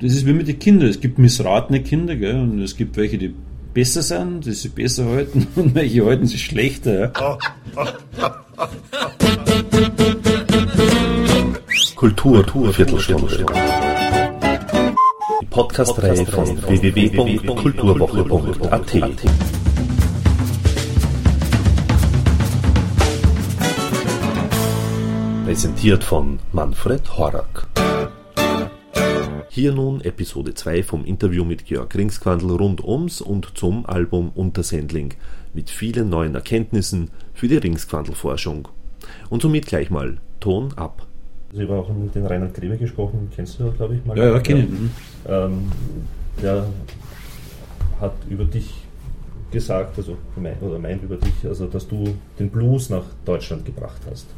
Das ist wie mit den Kindern. Es gibt missratene Kinder, gell? und es gibt welche, die besser sind, die sich besser halten, und welche halten sich schlechter. Ja? Kultur, Kultur Viertelstunde. Die Podcast-Reihe von www.kulturwoche.at. Präsentiert von Manfred Horak. Hier nun Episode 2 vom Interview mit Georg Ringsquandl rund ums und zum Album Untersendling mit vielen neuen Erkenntnissen für die Ringsquandl-Forschung. Und somit gleich mal Ton ab. Also ich habe auch mit den Reinhard Grebe gesprochen, kennst du, glaube ich, mal. Ja, ja, kenne ich. Ähm, der hat über dich gesagt, also oder meint über dich, also dass du den Blues nach Deutschland gebracht hast.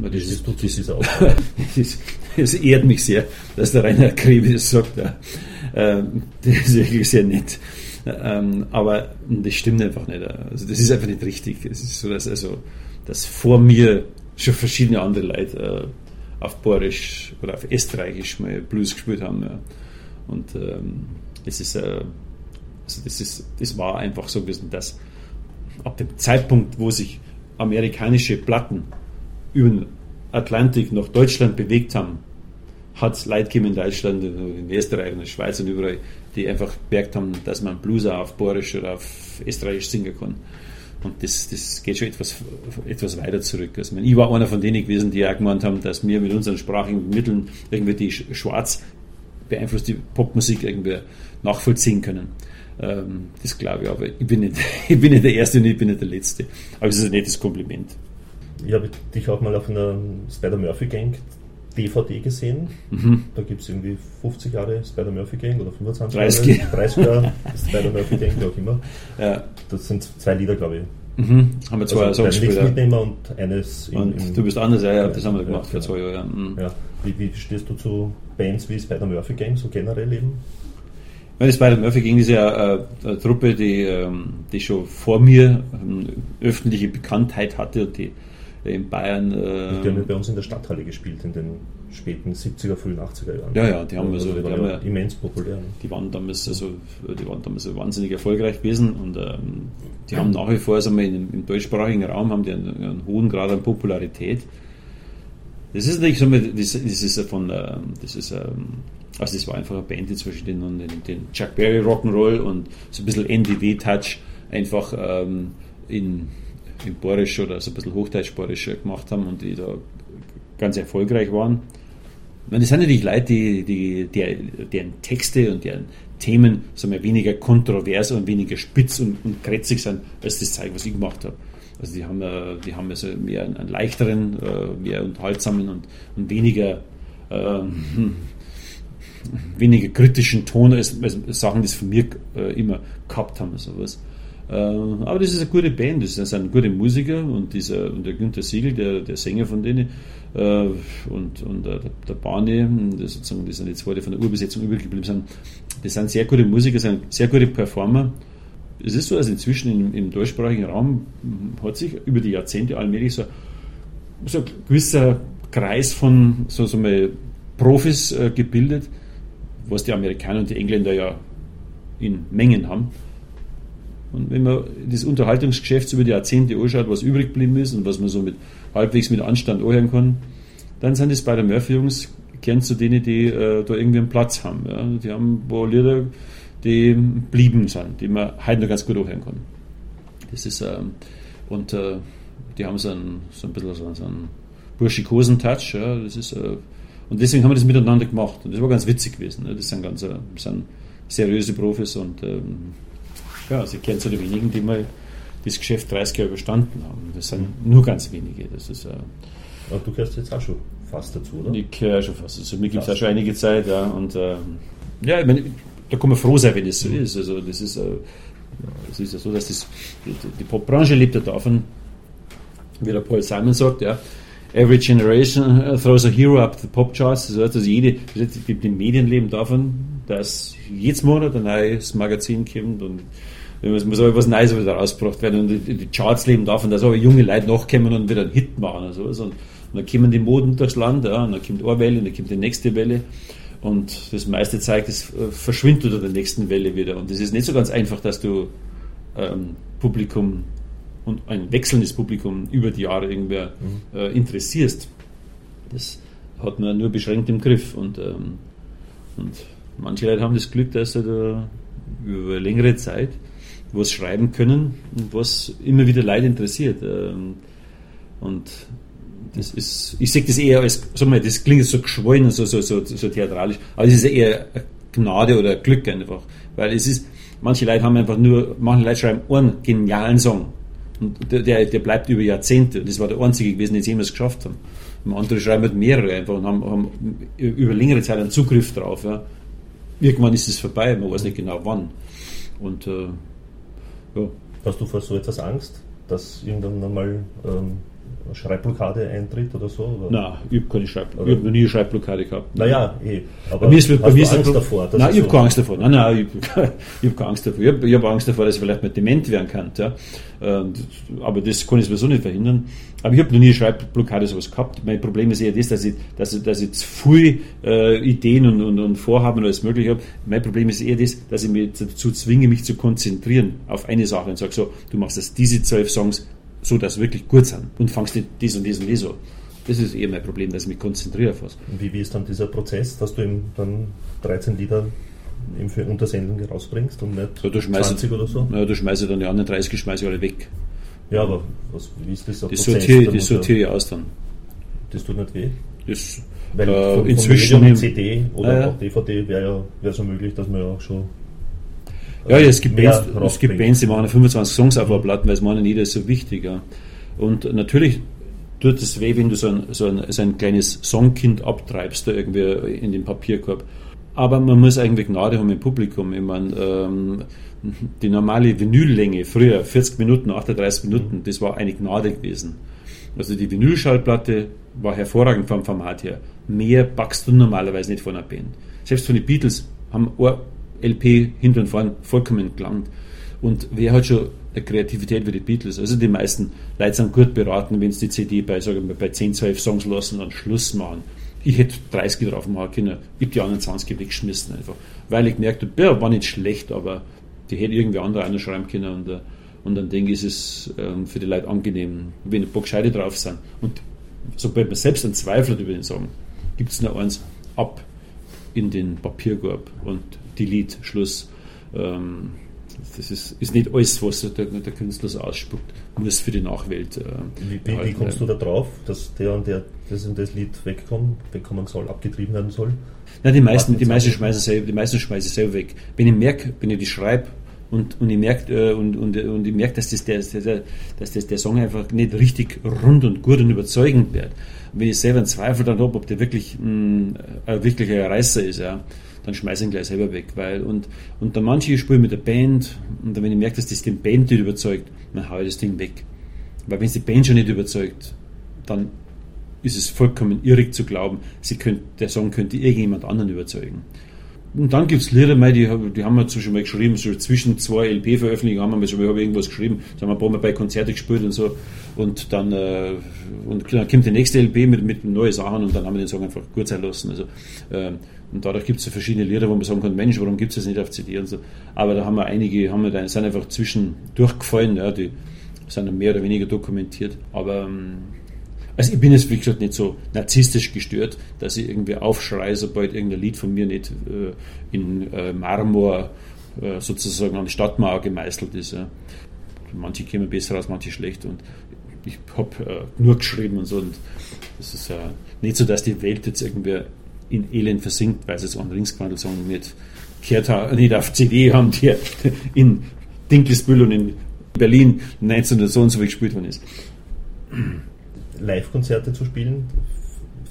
Das, das, ist auch. Es ehrt mich sehr, dass der Rainer Grebe das sagt. Ähm, das ist wirklich sehr nett. Ähm, aber das stimmt einfach nicht. Also das ist einfach nicht richtig. Es ist so, dass, also, dass vor mir schon verschiedene andere Leute äh, auf Borisch oder auf Österreichisch mal Blues gespielt haben. Und ähm, das ist, äh, also das ist, das war einfach so gewesen, dass ab dem Zeitpunkt, wo sich amerikanische Platten über den Atlantik nach Deutschland bewegt haben, hat es Leute in Deutschland, in Österreich, in der Schweiz und überall, die einfach gemerkt haben, dass man Blueser auf Borisch oder auf Österreichisch singen kann. Und das, das geht schon etwas, etwas weiter zurück. Also ich war einer von denen gewesen, die auch gemeint haben, dass wir mit unseren sprachigen Mitteln irgendwie die schwarz beeinflusste Popmusik irgendwie nachvollziehen können. Ähm, das glaube ich, aber ich bin, nicht, ich bin nicht der Erste und ich bin nicht der Letzte. Aber es ist ein nettes Kompliment. Ich habe dich auch mal auf einer Spider-Murphy Gang DVD gesehen. Mhm. Da gibt es irgendwie 50 Jahre Spider-Murphy Gang oder 25 30. Jahre, 30 Jahre Spider-Murphy Gang, wie auch immer. Ja. Das sind zwei Lieder, glaube ich. Mhm. Haben wir zwei also Songs gespielt. Mitnehmer und eines im, und im, Du bist anders, ja, ja, das haben wir gemacht ja, vor zwei Jahren. Ja. ja. Wie, wie stehst du zu Bands wie Spider-Murphy Gang, so generell eben? Meine Spider-Murphy Gang ist ja äh, eine Truppe, die, ähm, die schon vor mir ähm, öffentliche Bekanntheit hatte und die in Bayern. Äh, die haben ja bei uns in der Stadthalle gespielt in den späten 70er, frühen 80er Jahren. Ja, ja, die haben also, also die waren ja immens populär. Die waren damals also, die waren damals wahnsinnig erfolgreich gewesen und ähm, die haben nach wie vor, sagen wir, im, im deutschsprachigen Raum haben die einen, einen, hohen Grad an Popularität. Das ist nicht so, das, das ist von, ähm, das ist, ähm, also das war einfach eine Band, die zwischen den, den, den Chuck Berry Rock'n'Roll und so ein bisschen NDW-Touch einfach ähm, in in Borisch oder so ein bisschen Hochdeutsch-Borisch gemacht haben und die da ganz erfolgreich waren. meine, das sind natürlich Leute, die, die, die, deren Texte und deren Themen wir, weniger kontrovers und weniger spitz und, und krätzig sind, als das Zeug, was ich gemacht habe. Also die haben, die haben also mehr einen, einen leichteren, äh, mehr unterhaltsamen und, und weniger, ähm, weniger kritischen Ton als, als Sachen, die es von mir äh, immer gehabt haben. Sowas. Äh, aber das ist eine gute Band, das sind gute Musiker und, dieser, und der Günther Siegel, der, der Sänger von denen, äh, und, und der, der Barney, das sozusagen, die sind jetzt heute von der Urbesetzung übrig geblieben sind, das sind sehr gute Musiker, sind sehr gute Performer. Es ist so, dass inzwischen im, im deutschsprachigen Raum hat sich über die Jahrzehnte allmählich so, so ein gewisser Kreis von so, so mal Profis äh, gebildet, was die Amerikaner und die Engländer ja in Mengen haben. Und wenn man das Unterhaltungsgeschäft über die Jahrzehnte anschaut, was übrig geblieben ist und was man so mit halbwegs mit Anstand anhören kann, dann sind es bei der Murphy-Jungs gern zu denen, die äh, da irgendwie einen Platz haben. Ja. Die haben ein paar Lieder, die blieben sind, die man heute noch ganz gut anhören kann. Das ist, ähm, und äh, die haben so ein, so ein bisschen so, so einen burschikosen Touch. Ja. Das ist, äh, und deswegen haben wir das miteinander gemacht. Und das war ganz witzig gewesen. Ne. Das sind ganz äh, sind seriöse Profis und ähm, ja, Sie kennen zu den wenigen, die mal das Geschäft 30 Jahre überstanden haben. Das sind nur ganz wenige. Das ist, äh, Aber du gehörst jetzt auch schon fast dazu, oder? Ich gehöre schon fast. Also mir gibt es auch schon einige Zeit. Ja, und äh, ja, ich meine, da kann man froh sein, wenn es so mhm. ist. Also das ist, äh, es ist ja so, dass das, die, die Popbranche lebt ja davon, wie der Paul Simon sagt, ja, Every generation uh, throws a hero up the pop charts. Das heißt, also jede, die, die Medien leben davon, dass jedes Monat ein neues Magazin kommt und es muss aber was Neues wieder rausgebracht werden. Und die, Charts leben davon, dass aber junge Leute nachkommen und wieder einen Hit machen. Und, so. und, und dann kommen die Moden durchs Land, ja, und dann kommt eine Welle, und dann kommt die nächste Welle. Und das meiste zeigt, es äh, verschwindet unter der nächsten Welle wieder. Und es ist nicht so ganz einfach, dass du ähm, Publikum und ein wechselndes Publikum über die Jahre irgendwie mhm. äh, interessierst. Das hat man nur beschränkt im Griff. Und, ähm, und manche Leute haben das Glück, dass sie da über längere Zeit was schreiben können, was immer wieder Leute interessiert. Ähm, und das ist, ich sehe das eher als, sag mal, das klingt so geschwollen und so, so, so, so theatralisch, aber es ist eher Gnade oder Glück einfach. Weil es ist, manche Leute haben einfach nur, manche Leute schreiben einen genialen Song. Und der, der bleibt über Jahrzehnte. Und das war der einzige gewesen, den sie jemals geschafft haben. Und andere schreiben halt mehrere einfach und haben, haben über längere Zeit einen Zugriff drauf. Ja. Irgendwann ist es vorbei, man weiß nicht genau wann. Und äh, ja. Hast du vor so etwas Angst, dass irgendwann einmal ähm, Schreibblockade eintritt oder so? Oder? Nein, ich habe keine Schreibblockade. Ich habe noch nie eine Schreibblockade gehabt. Naja, eh. Aber bei mir ist, bei mir du Angst davor? Nein, ich habe so keine Angst davor. Nein, nein, ich, ich habe keine Angst davor. Ich habe hab Angst davor, dass ich vielleicht mal dement werden kann. Ja. Aber das kann ich sowieso nicht verhindern. Aber ich habe noch nie eine Schreibblockade sowas gehabt. Mein Problem ist eher das, dass ich, dass ich, dass ich zu viele äh, Ideen und, und, und Vorhaben und alles mögliche habe. Mein Problem ist eher das, dass ich mich dazu zwinge, mich zu konzentrieren auf eine Sache und sage so, du machst jetzt diese zwölf Songs so, dass wirklich gut sind und fangst nicht dies und dies und dies so. Das ist eher mein Problem, dass ich mich konzentriere auf was. Wie, wie ist dann dieser Prozess, dass du ihm dann 13 Lieder eben für Untersendung rausbringst und nicht ja, 20 oder so? Ja, du schmeißt dann die anderen 30 schmeiße ich alle weg. Ja, aber was, wie ist das? Das sortiere, das sortiere ich aus dann. Das tut nicht weh? Das, Weil äh, von, inzwischen von CD oder ja, auch DVD wäre ja wär so möglich, dass man ja auch schon ja, ja, es gibt, Bands, es gibt Bands, die machen 25 Songs auf einer Platte, weil es meinen, jeder ist so wichtig. Ja. Und natürlich tut es weh, wenn du so ein, so ein, so ein kleines Songkind abtreibst, da irgendwie in den Papierkorb. Aber man muss eigentlich Gnade haben im Publikum. Ich meine, ähm, die normale Vinyllänge früher, 40 Minuten, 38 Minuten, das war eine Gnade gewesen. Also die Vinylschallplatte war hervorragend vom Format her. Mehr packst du normalerweise nicht von einer Band. Selbst von den Beatles haben LP hinten und vorn vollkommen gelangt. Und wer hat schon eine Kreativität wie die Beatles? Also die meisten Leute sind gut beraten, wenn sie die CD bei, sagen wir, bei 10, 12 Songs lassen und Schluss machen. Ich hätte 30 drauf machen können. Ich die anderen 20 weggeschmissen einfach. Weil ich gemerkt habe, ja, war nicht schlecht, aber die hätte irgendwie andere einer schreiben können. Und, äh, und dann denke ich, ist es ähm, für die Leute angenehm, wenn ein paar Gescheite drauf sind. Und sobald man selbst einen Zweifel über den Song, gibt es noch eins ab in den Papierkorb und Delete, Schluss. Ähm, das ist, ist nicht alles, was der, der Künstler so ausspuckt, muss für die Nachwelt. Äh, wie, wie, wie, kommst du da drauf, dass der und der das und das Lied wegkommt, wegkommen soll, abgetrieben werden soll? Na, die meisten, die meisten schmeißen selber, die meisten schmeißen selber weg. Wenn ich merke, wenn ich die schreibe und, und ich merke, äh, und, und, und ich merke, dass das der, dass das der Song einfach nicht richtig rund und gut und überzeugend wird. wenn ich selber einen Zweifel dann habe, ob der wirklich mh, mm, ein wirklicher Reißer ist, ja, dann schmeiße ich ihn gleich selber weg. Weil, und, und dann manche spielen mit der Band und dann, wenn ich merke, dass das den Band nicht überzeugt, dann haue ich das Ding weg. Weil wenn es die Band schon nicht überzeugt, dann ist es vollkommen irrig zu glauben, sie könnt, der Song könnte irgendjemand anderen überzeugen. Und dann gibt es Lieder, die, die haben wir schon mal geschrieben, so zwischen zwei LP-Veröffentlichungen haben wir schon mal irgendwas geschrieben, das haben wir ein paar Mal bei Konzerten gespielt und so. Und dann, äh, und dann kommt die nächste LP mit, mit neuen Sachen und dann haben wir den Song einfach gut sein lassen. Also, äh, und dadurch gibt es so verschiedene Lieder, wo man sagen kann, Mensch, warum gibt es das nicht auf CD und so. Aber da haben wir einige, haben wir da, sind einfach zwischen durchgefallen, ja, die sind dann mehr oder weniger dokumentiert. Aber ähm, also ich bin jetzt, gesagt, nicht so narzisstisch gestört, dass ich irgendwie aufschreie, sobald irgendein Lied von mir nicht äh, in äh, Marmor äh, sozusagen an die Stadtmauer gemeißelt ist. Ja. Manche kämen besser aus, manche schlecht. Und ich habe äh, nur geschrieben und so. Und es ist ja nicht so, dass die Welt jetzt irgendwie in Elend versinkt, weil sie es an Ringsquandelsong nicht gehört haben, nicht auf CD haben, die in Dinkelsbühl und in Berlin 1900 so und so gespielt worden ist. Live-Konzerte zu spielen,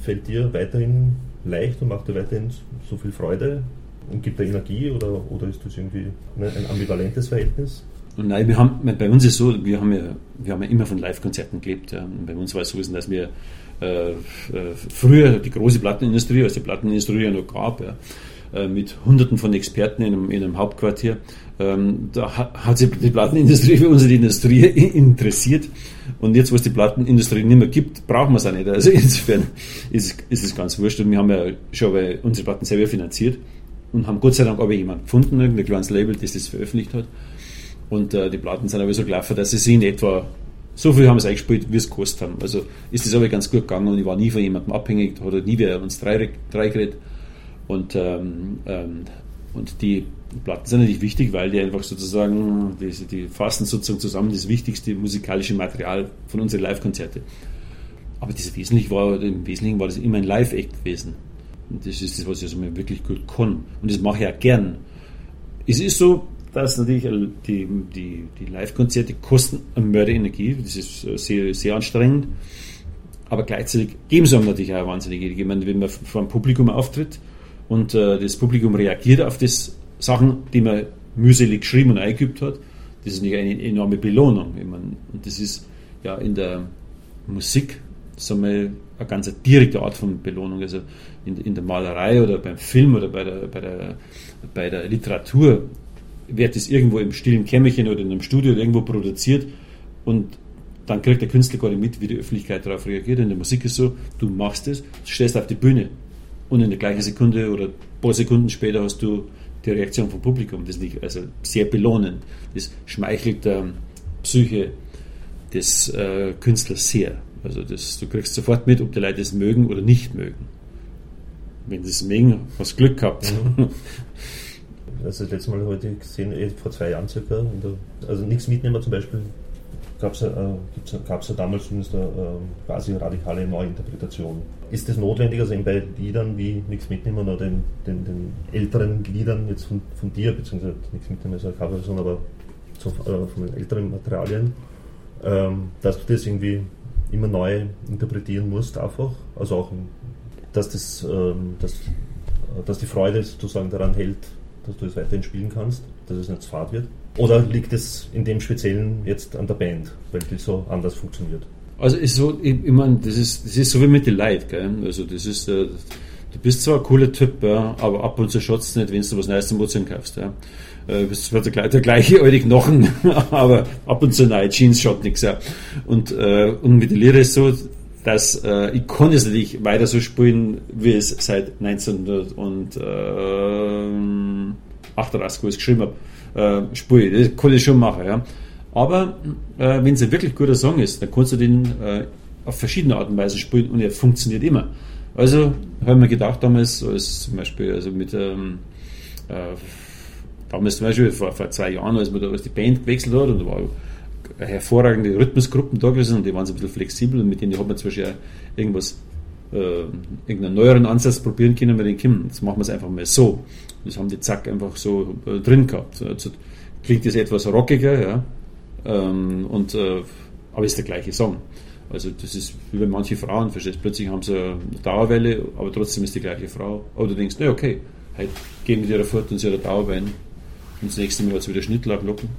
fällt dir weiterhin leicht und macht dir weiterhin so viel Freude und gibt dir Energie oder, oder ist das irgendwie ein ambivalentes Verhältnis? Nein, wir haben, bei uns ist so, wir haben ja, wir haben ja immer von Live-Konzerten gelebt. Ja. Bei uns war es so, dass wir äh, äh, früher die große Plattenindustrie, als die Plattenindustrie ja noch gab, ja, äh, mit Hunderten von Experten in einem, in einem Hauptquartier. Ähm, da hat sich die Plattenindustrie für unsere Industrie interessiert. Und jetzt, wo es die Plattenindustrie nicht mehr gibt, brauchen wir es auch nicht. Also insofern ist, ist es ganz wurscht. Und wir haben ja schon unsere Platten selber finanziert und haben Gott sei Dank aber jemanden gefunden, ein kleines Label, das das veröffentlicht hat. Und äh, die Platten sind aber so gelaufen, dass sie sich in etwa so viel haben sie eingespielt, wie es gekostet haben. Also ist das aber ganz gut gegangen und ich war nie von jemandem abhängig, hat nie wer uns drei, drei geredet. Und, ähm, ähm, und die Platten sind natürlich wichtig, weil die einfach sozusagen, die, die fassen sozusagen zusammen das wichtigste musikalische Material von unseren Live-Konzerten. Aber das Wesentliche war, im Wesentlichen war das immer ein Live-Act gewesen. Und das ist das, was ich also wirklich gut kann. Und das mache ich auch gern. Es ist so, dass natürlich die, die, die Live-Konzerte kosten eine Mörderenergie. Das ist sehr, sehr anstrengend. Aber gleichzeitig geben sie einem natürlich auch wahnsinnig. Ich meine, wenn man vor einem Publikum auftritt und äh, das Publikum reagiert auf das Sachen, die man mühselig geschrieben und eingeübt hat, das ist nicht eine enorme Belohnung. Ich meine, und das ist ja in der Musik wir, eine ganz direkte Art von Belohnung. Also in, in der Malerei oder beim Film oder bei der, bei der, bei der Literatur wird es irgendwo im stillen Kämmerchen oder in einem Studio irgendwo produziert und dann kriegt der Künstler nicht mit, wie die Öffentlichkeit darauf reagiert. In der Musik ist so, du machst es, stellst auf die Bühne und in der gleichen Sekunde oder ein paar Sekunden später hast du die Reaktion vom Publikum. Das ist nicht, also sehr belohnend. Das schmeichelt der Psyche des äh, Künstlers sehr. Also das, du kriegst sofort mit, ob die Leute es mögen oder nicht mögen. Wenn sie es mögen, hast du Glück gehabt. Mhm. Also das letzte Mal heute gesehen, eh, vor zwei Jahren circa. Also nichts mitnehmen zum Beispiel gab es ja, äh, ja damals zumindest eine äh, quasi radikale Neuinterpretation. Ist das notwendig, also eben bei Liedern wie Nichts mitnehmen oder den, den, den älteren Liedern jetzt von, von dir, beziehungsweise Nichts mitnehmen ist eine Coverversion, aber so, äh, von den älteren Materialien, ähm, dass du das irgendwie immer neu interpretieren musst einfach, also auch, dass, das, ähm, dass, dass die Freude sozusagen daran hält, dass du es weiterhin spielen kannst, dass es nicht zu fad wird? Oder liegt es in dem Speziellen jetzt an der Band, weil die so anders funktioniert? Also ist so, ich, ich meine, das ist, das ist so wie mit den Leuten, gell? Also das ist, äh, du bist zwar ein cooler Typ, ja, aber ab und zu schaut's nicht, wenn du was Neues zum Mutzen kaufst. Ja. Äh, bist zwar der, der gleiche alte Knochen, aber ab und zu neue Jeans schaut nichts. Ja. Und, äh, und mit der Lehre ist so, dass äh, ich kann es natürlich weiter so spielen, wie es seit 1938, wo ich es geschrieben habe, äh, spiele. Das kann ich schon machen. Ja. Aber äh, wenn es ein wirklich guter Song ist, dann kannst du den äh, auf verschiedene Art und Weise spielen und er funktioniert immer. Also haben wir gedacht damals, als zum Beispiel also mit ähm, äh, damals zum Beispiel vor, vor zwei Jahren, als man da als die Band gewechselt hat und da war hervorragende Rhythmusgruppen da gewesen und die waren so ein bisschen flexibel und mit denen hat man zum Beispiel irgendwas, äh, irgendeinen neueren Ansatz probieren können mit den Kim. Jetzt machen wir es einfach mal so. Das haben die zack einfach so äh, drin gehabt. Also klingt das etwas rockiger, ja. Ähm, und, äh, aber ist der gleiche Song. Also das ist wie bei manchen Frauen, verstehst Plötzlich haben sie eine Dauerwelle, aber trotzdem ist die gleiche Frau. Aber du denkst, na okay, heute gehen wir dir fort und sie hat eine Dauerwelle. Und das nächste Mal hat sie wieder Schnittlacklocken.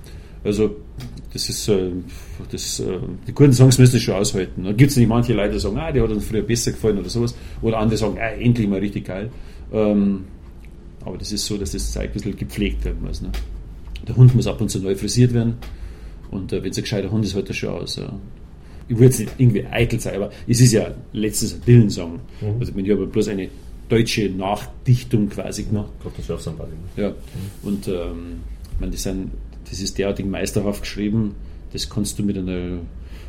Also das ist, äh, das, äh, die guten Songs müssen schon aushalten. Da gibt es nicht manche Leute, die sagen, ah, die hat uns früher besser gefallen oder sowas. Oder andere sagen, ah, endlich mal richtig geil. Ähm, aber das ist so, dass das Zeug ein bisschen gepflegt werden muss. Ne? Der Hund muss ab und zu neu frisiert werden. Und äh, wenn es ein gescheiter Hund ist, hört er schon aus. Ja. Ich will jetzt nicht irgendwie eitel sein, aber es ist ja letztens ein Dillensong. Mhm. Also ich habe bloß eine deutsche Nachdichtung quasi gemacht. Ja. Mhm. Und ähm, ich meine, das sind das ist derartig meisterhaft geschrieben, das kannst du mit einer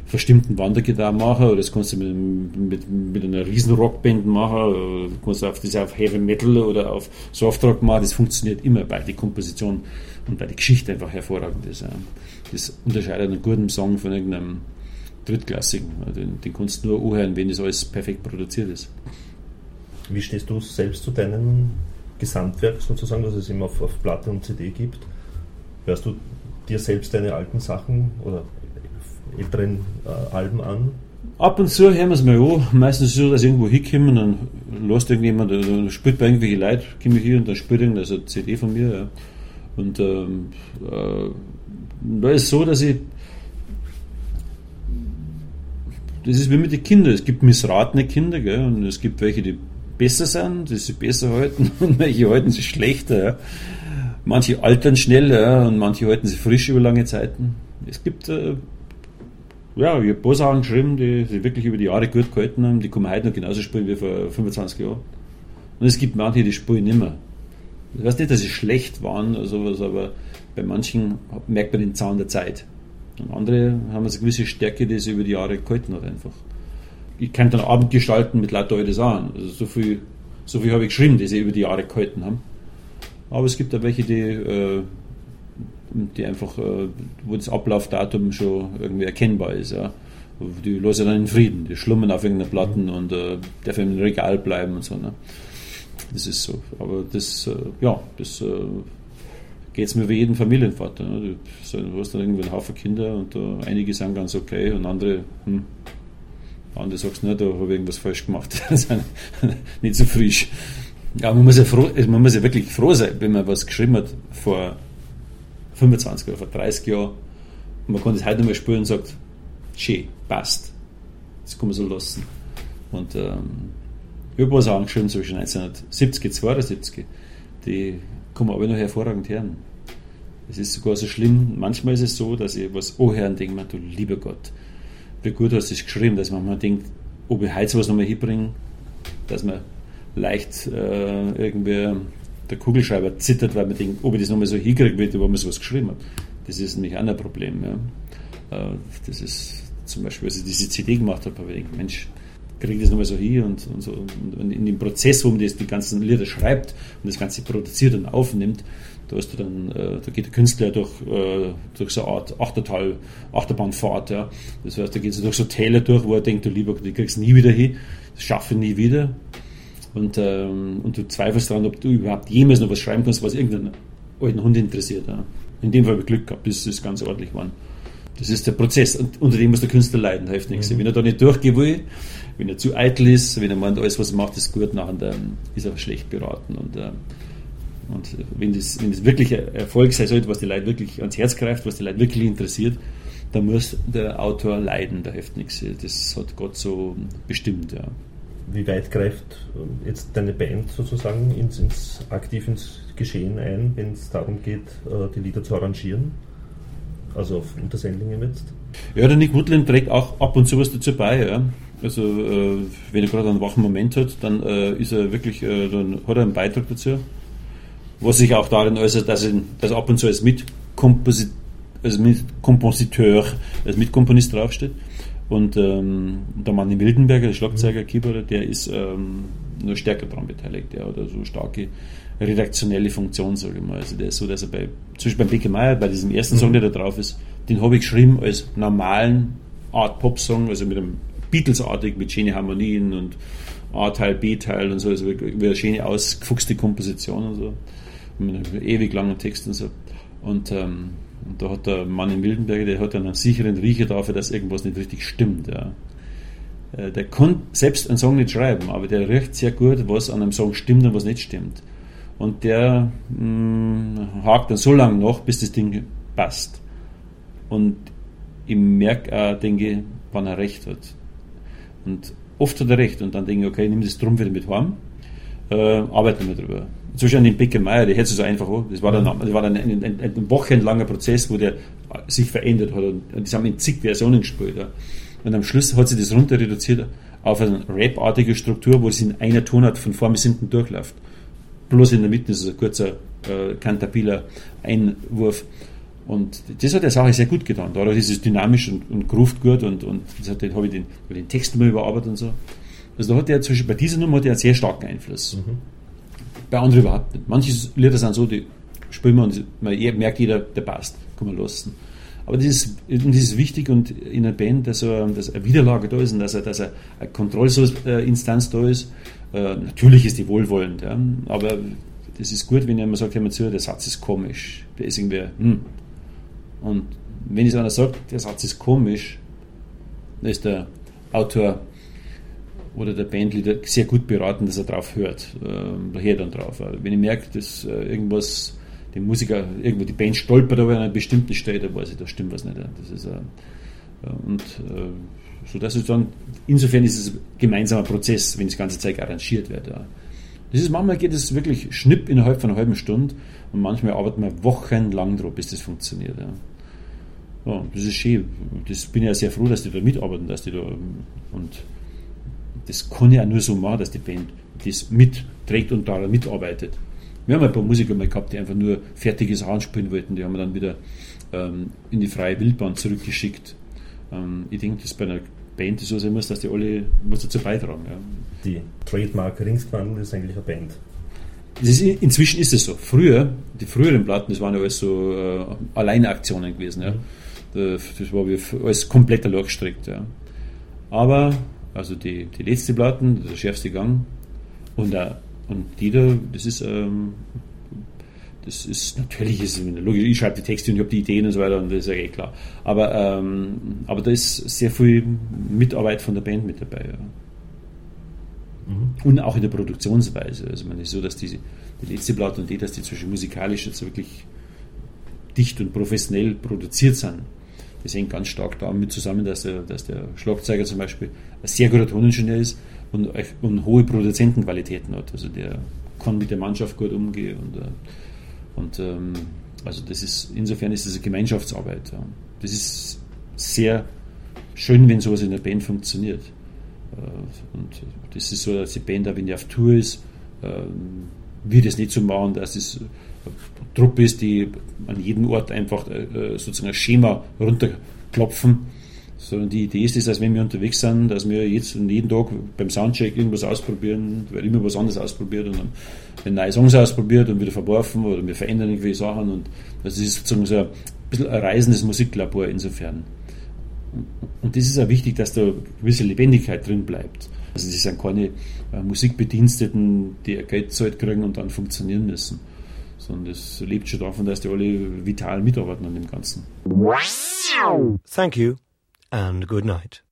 verstimmten Wandergitarre machen, oder das kannst du mit, mit, mit einer riesen Rockband machen, oder kannst du auf, das auf Heavy Metal oder auf Softrock machen, das funktioniert immer, weil die Komposition und weil die Geschichte einfach hervorragend ist. Das unterscheidet einen guten Song von irgendeinem drittklassigen. Den, den kannst du nur anhören, wenn das alles perfekt produziert ist. Wie stehst du selbst zu deinem Gesamtwerk sozusagen, dass es immer auf, auf Platte und CD gibt? Hörst du dir selbst deine alten Sachen oder älteren äh, Alben an? Ab und zu hören wir es mal an. Meistens ist es so, dass irgendwo hinkommen und dann lässt irgendjemand, oder spielt bei irgendwelchen Leuten, komme ich hier und dann spielt irgendeine also CD von mir. Ja. Und ähm, äh, da ist es so, dass ich. Das ist wie mit den Kindern. Es gibt missratene Kinder, gell, und es gibt welche, die besser sind, die sich besser halten und manche halten sich schlechter. Ja. Manche altern schnell ja, und manche halten sich frisch über lange Zeiten. Es gibt äh, ja, ich habe Sachen geschrieben, die sich wirklich über die Jahre gut gehalten haben. Die kann heute noch genauso spielen wie vor 25 Jahren. Und es gibt manche, die spielen nicht mehr. Ich weiß nicht, dass sie schlecht waren oder sowas, aber bei manchen merkt man den Zahn der Zeit. Und andere haben eine gewisse Stärke, die sie über die Jahre gehalten hat einfach. Ich kann dann Abend gestalten mit lauter alte Sachen. Also so viel, so viel habe ich geschrieben, die sie über die Jahre gehalten haben. Aber es gibt auch welche, die äh, die einfach, äh, wo das Ablaufdatum schon irgendwie erkennbar ist. Ja. Die lassen dann in Frieden, die schlummern auf irgendeiner Platten mhm. und äh, dürfen im Regal bleiben und so. Ne. Das ist so. Aber das, äh, ja, das geht es mir wie jeden Familienvater. Ne. Du, hast dann irgendwie einen Haufen Kinder und äh, einige sind ganz okay und andere, hm, andere sagst du nicht, da habe ich irgendwas falsch gemacht. nicht so frisch. Ja, man muss ja, froh, man muss ja wirklich froh sein, wenn man was geschrieben hat vor 25 oder vor 30 Jahren. Und man kann das heute nochmal spüren und sagt, schön, passt. Das kann man so lassen. Und ähm, ich habe was angeschrieben zwischen 1970 und 72. Die kann man aber noch hervorragend hören. Es ist sogar so schlimm, manchmal ist es so, dass ich was anhören und denke, du lieber Gott, wie gut hast du es geschrieben, dass man mal denkt, ob ich heute was nochmal hinbringe, dass man leicht äh, irgendwie der Kugelschreiber zittert, weil man denkt, ob ich das nochmal so hinkriege, wo man sowas geschrieben hat. Das ist nämlich auch ein Problem. Ja. Äh, das ist zum Beispiel, als ich diese CD gemacht habe, habe ich gedacht, Mensch, kriege ich das nochmal so hier und, und, so. Und in dem Prozess, wo man das, die ganzen Lieder schreibt und das Ganze produziert und aufnimmt, da, hast du dann, äh, da geht der Künstler durch, äh, durch so eine Art Achtertal, Achterbahnfahrt. Ja. Das heißt, da geht es durch so Täler durch, wo er denkt, du lieber, die kriegst nie wieder hin, das schaffe ich nie wieder. Und, ähm, und du zweifelst daran, ob du überhaupt jemals noch was schreiben kannst, was irgendeinen alten Hund interessiert. Ja. In dem Fall habe ich Glück gehabt, bis es ganz ordentlich war. Das ist der Prozess, und unter dem muss der Künstler leiden, hilft nichts. Mhm. Wenn er da nicht durchgehen will, wenn er zu eitel ist, wenn er meint, alles, was er macht, ist gut, nachher dann ist er schlecht beraten. Und, äh, und wenn, das, wenn das wirklich Erfolg sein sollte, was die Leute wirklich ans Herz greift, was die Leute wirklich interessiert, dann muss der Autor leiden, da hilft nichts. Das hat Gott so bestimmt. Ja wie weit greift äh, jetzt deine Band sozusagen ins, ins aktiv ins Geschehen ein, wenn es darum geht, äh, die Lieder zu arrangieren? Also auf Untersendlingen jetzt? Ja, der Nick Woodland trägt auch ab und zu was dazu bei. Ja. Also äh, wenn er gerade einen wachen Moment hat, dann äh, ist er wirklich, äh, dann hat er einen Beitrag dazu. Was sich auch darin äußert, dass er dass ab und zu als Mitkomposit Mitkompositeur, als Mitkomponist draufsteht. Und ähm, der Mann in Wildenberger, der Schlagzeuger, mhm. Keyboarder, der ist ähm, nur stärker daran beteiligt, der hat also starke redaktionelle Funktion, sage ich mal. Also der ist so, dass er bei, zum Beispiel beim Meyer, bei diesem ersten mhm. Song, der da drauf ist, den habe ich geschrieben als normalen Art Pop-Song, also mit einem Beatles-artig, mit schönen Harmonien und A-Teil, B-Teil und so, also wie eine schöne ausgefuchste Komposition und so. Mit einem ewig langen Text und so. Und ähm, und da hat der Mann in Wildenberg, der hat einen sicheren Riecher dafür, dass irgendwas nicht richtig stimmt. Ja. Äh, der kann selbst einen Song nicht schreiben, aber der riecht sehr gut, was an einem Song stimmt und was nicht stimmt. Und der mh, mm, hakt dann so lange nach, bis das Ding passt. Und ich merke auch, denke, wann er recht hat. Und oft hat er recht. Und dann denke ich, okay, nimm das drum wieder mit heim, äh, arbeiten wir drüber an den Becker Meier, der hätte es so einfach auch. Das war dann, das war dann ein, ein, ein wochenlanger Prozess, wo der sich verändert hat. Und das haben in zig Versionen gespielt. Ja. Und am Schluss hat sich das runter reduziert auf eine Rap-artige Struktur, wo es in einer Tonart von vorn bis hinten durchläuft. Bloß in der Mitte ist es ein kurzer äh, kantabiler Einwurf. Und das hat der Sache sehr gut getan. Dadurch ist es dynamisch und, und groovt gut und, und das hat, habe ich den, den Text immer überarbeitet und so. Also da hat er zum Beispiel bei dieser Nummer hat er einen sehr starken Einfluss. Mhm bei anderen überhaupt nicht. Manche Lieder sind so, die spielen wir und man merkt jeder, der passt, kann man lassen. Aber das ist, das ist wichtig und in einer Band, dass, er, dass eine Widerlage da ist und dass, er, dass er eine Kontrollinstanz da ist. Äh, natürlich ist die wohlwollend, ja, aber das ist gut, wenn jemand sagt, hör mal zu, der Satz ist komisch. Der ist irgendwie, hm. Und wenn jetzt einer sagt, der Satz ist komisch, dann ist der Autor oder der Bandleader sehr gut beraten, dass er drauf hört. Ähm, da hört dann drauf. Wenn ich merke, dass äh, irgendwas, die Musiker, irgendwo die Band stolpert aber an einer bestimmten Stelle, da weiß ich, da stimmt was nicht. Das ist, äh, Und äh, so dass es dann, insofern ist es ein gemeinsamer Prozess, wenn das ganze Zeug arrangiert wird. Das ist, manchmal geht es wirklich schnipp innerhalb von einer halben Stunde und manchmal arbeitet man wochenlang drauf, bis das funktioniert. Ja. das ist schön. Das bin ich ja sehr froh, dass die da mitarbeiten, dass die da und das kann ich auch nur so machen, dass die Band das mitträgt und daran mitarbeitet. Wir haben ein paar Musiker mal gehabt, die einfach nur fertige Sachen spielen wollten, die haben wir dann wieder ähm, in die freie Wildbahn zurückgeschickt. Ähm, ich denke, das bei einer Band so sein muss, dass die alle was dazu beitragen. Ja. Die Trademark Ringsquandel ist eigentlich eine Band. Ist, inzwischen ist es so. Früher, die früheren Platten, das waren ja alles so äh, Alleinaktionen gewesen. Ja. Mhm. Das war wie alles komplett durchgestrickt. Ja. Aber, also die, die letzte Platten, der schärfste Gang und, äh, und die da, das ist ähm, das ist natürlich ist logisch, ich schreibe die Texte und ich habe die Ideen und so weiter und das ist ja eh klar. Aber, ähm, aber da ist sehr viel Mitarbeit von der Band mit dabei. Ja. Mhm. Und auch in der Produktionsweise. Also man ist so, dass die, die letzte Platte und die, dass die zwischen musikalisch jetzt wirklich dicht und professionell produziert sind. Das hängt ganz stark damit zusammen, dass der, dass der Schlagzeuger zum Beispiel ein sehr guter Toningenieur ist und, und hohe Produzentenqualitäten hat. Also der kann mit der Mannschaft gut umgehen und äh, und ähm, also das ist, insofern ist es eine Gemeinschaftsarbeit. Das ist sehr schön, wenn sowas in der Band funktioniert. Äh, und das ist so, dass die Band, wenn die auf Tour ist, äh, wird es nicht so machen, dass es Truppe ist, die an jedem Ort einfach äh, sozusagen ein Schema runterklopfen sondern die Idee ist, dass wenn wir unterwegs sind, dass wir jetzt jeden Tag beim Soundcheck irgendwas ausprobieren, weil immer was anderes ausprobiert und dann neue Songs ausprobiert und wieder verworfen oder wir verändern irgendwelche Sachen und das ist sozusagen so ein bisschen ein reisendes Musiklabor insofern. Und das ist auch wichtig, dass da eine gewisse Lebendigkeit drin bleibt. Also das sind keine äh, Musikbediensteten, die Geld zahlt kriegen und dann funktionieren müssen. Sondern das lebt schon davon, dass die alle vital mitarbeiten an dem Ganzen. Thank you and good night.